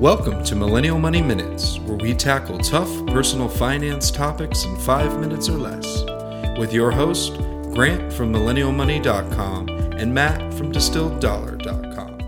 Welcome to Millennial Money Minutes, where we tackle tough personal finance topics in five minutes or less. With your host, Grant from MillennialMoney.com and Matt from DistilledDollar.com.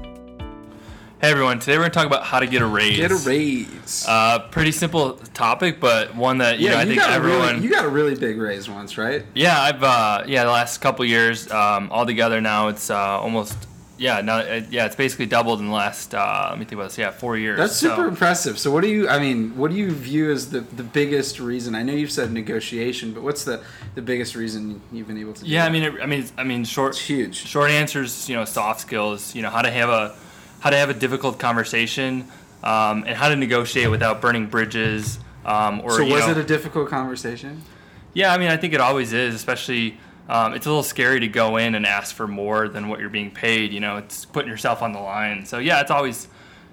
Hey everyone, today we're going to talk about how to get a raise. Get a raise. Uh, pretty simple topic, but one that you know I think everyone. Really, you got a really big raise once, right? yeah, I've uh, yeah the last couple years um, all together now it's uh, almost yeah now it, yeah it's basically doubled in the last uh, let me think about this yeah four years. That's super So- impressive. So, what do you? I mean, what do you view as the, the biggest reason? I know you've said negotiation, but what's the, the biggest reason you've been able to? do Yeah, I mean, it, I mean, I mean, short, It's huge. Short answers, you know, soft skills. You know, how to have a, how to have a difficult conversation, um, and how to negotiate without burning bridges. Um, or So, was know, it a difficult conversation? Yeah, I mean, I think it always is, especially. Um, it's a little scary to go in and ask for more than what you're being paid. You know, it's putting yourself on the line. So yeah, it's always,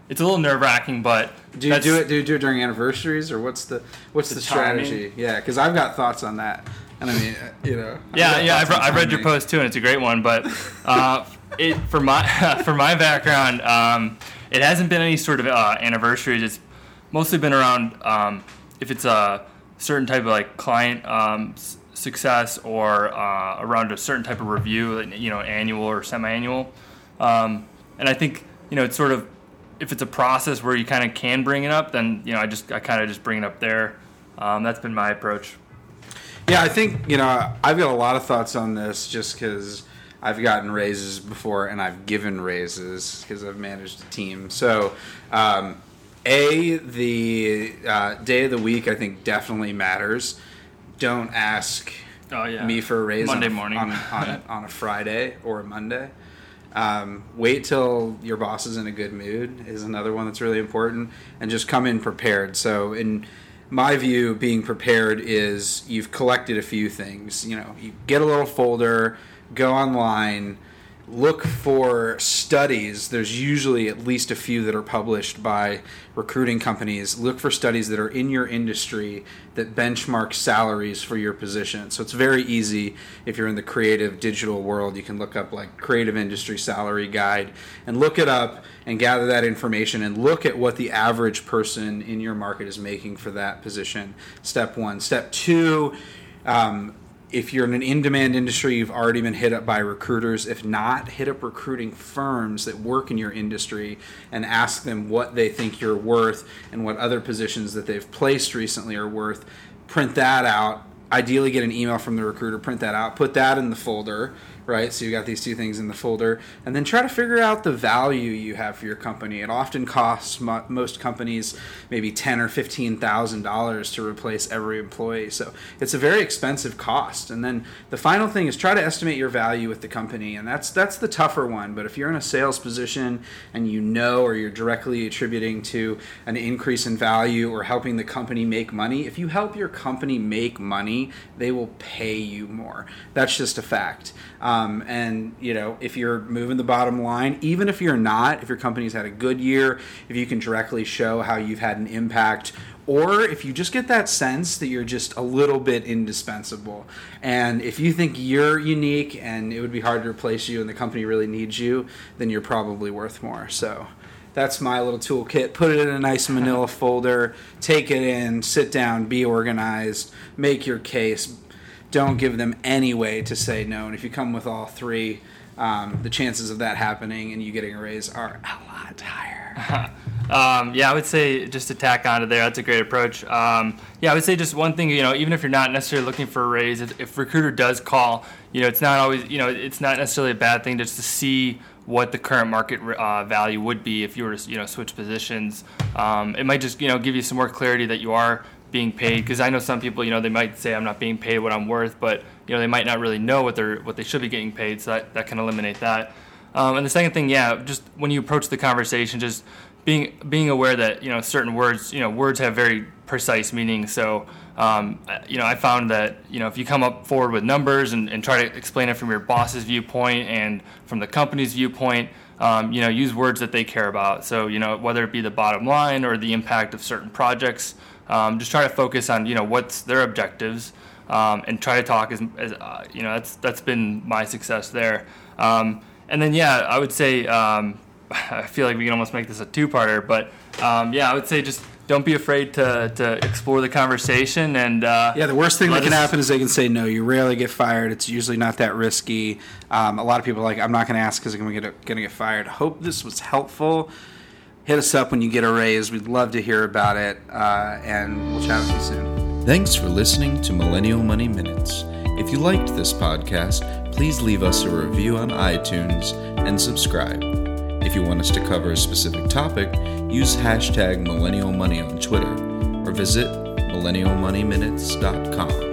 it's a little nerve wracking, but Do you do it? Do you do it during anniversaries, or what's the what's the, The strategy? Yeah, because I've got thoughts on that, and I mean, uh, you know. I've Yeah, yeah, I've, thoughts re- on I've read your post too, and it's a great one. But uh, it for my for my background, um, it hasn't been any sort of uh, anniversaries. It's mostly been around um, if it's a certain type of like client um, s- success or uh, around a certain type of review, you know, annual or semi-annual. Um, and I think you know it's sort of if it's a process where you kind of can bring it up, then you know I just I kind of just bring it up there. Um, that's been my approach. Yeah, I think you know I've got a lot of thoughts on this just because I've gotten raises before and I've given raises because I've managed a team. So, um, a the uh, day of the week I think definitely matters. Don't ask Oh yeah, me for a raise Monday on a, morning. on, on, on a Friday or a Monday. Um, wait till your boss is in a good mood is another one that's really important, and just come in prepared. So, in my view, being prepared is you've collected a few things. You know, you get a little folder, go online, look for studies. There's usually at least a few that are published by recruiting companies. Look for studies that are in your industry that benchmark salaries for your position. So it's very easy if you're in the creative digital world, you can look up like creative industry salary guide and look it up and gather that information and look at what the average person in your market is making for that position. Step 1. Step 2, um, if you're in an in-demand industry, you've already been hit up by recruiters. If not, hit up recruiting firms that work in your industry and ask them what they think you're worth and what other positions that they've placed recently are worth. Print that out. Ideally, get an email from the recruiter. Print that out. Put that in the folder. Right, so you got these two things in the folder, and then try to figure out the value you have for your company. It often costs mo- most companies maybe ten or fifteen thousand dollars to replace every employee. So it's a very expensive cost. And then the final thing is try to estimate your value with the company, and that's that's the tougher one. But if you're in a sales position and you know, or you're directly attributing to an increase in value or helping the company make money, if you help your company make money, they will pay you more. That's just a fact. Um, Um, and you know, if you're moving the bottom line, even if you're not, if your company's had a good year, if you can directly show how you've had an impact, or if you just get that sense that you're just a little bit indispensable, and if you think you're unique and it would be hard to replace you, and the company really needs you, then you're probably worth more. So. That's my little toolkit. Put it in a nice manila folder, take it in, sit down, be organized, make your case, don't give them any way to say no. And if you come with all three, um, the chances of that happening and you getting a raise are a lot higher. Um, yeah, I would say just to tack onto there, that's a great approach. Um, yeah, I would say just one thing, you know, even if you're not necessarily looking for a raise, if, if recruiter does call, you know, it's not always, you know, it's not necessarily a bad thing just to see what the current market uh, value would be if you were to, you know, switch positions. Um, it might just, you know, give you some more clarity that you are being paid because I know some people, you know, they might say I'm not being paid what I'm worth, but you know, they might not really know what they're what they should be getting paid, so that, that can eliminate that. Um, and the second thing, yeah, just when you approach the conversation, just being being aware that you know certain words, you know, words have very precise meaning. So, um, you know, I found that you know if you come up forward with numbers and, and try to explain it from your boss's viewpoint and from the company's viewpoint, um, you know, use words that they care about. So, you know, whether it be the bottom line or the impact of certain projects, um, just try to focus on you know what's their objectives. Um, and try to talk as, as uh, you know that's that's been my success there. Um, and then yeah, I would say um, I feel like we can almost make this a two-parter, but um, yeah, I would say just don't be afraid to, to explore the conversation and uh, Yeah, the worst thing that can happen is they can say no. You rarely get fired. It's usually not that risky. Um, a lot of people are like, I'm not going to ask because I'm going to get fired. Hope this was helpful. Hit us up when you get a raise. We'd love to hear about it, uh, and we'll chat with you soon. Thanks for listening to Millennial Money Minutes. If you liked this podcast, please leave us a review on iTunes and subscribe. If you want us to cover a specific topic, use hashtag Millennial Money on Twitter or visit millennialmoneyminutes.com.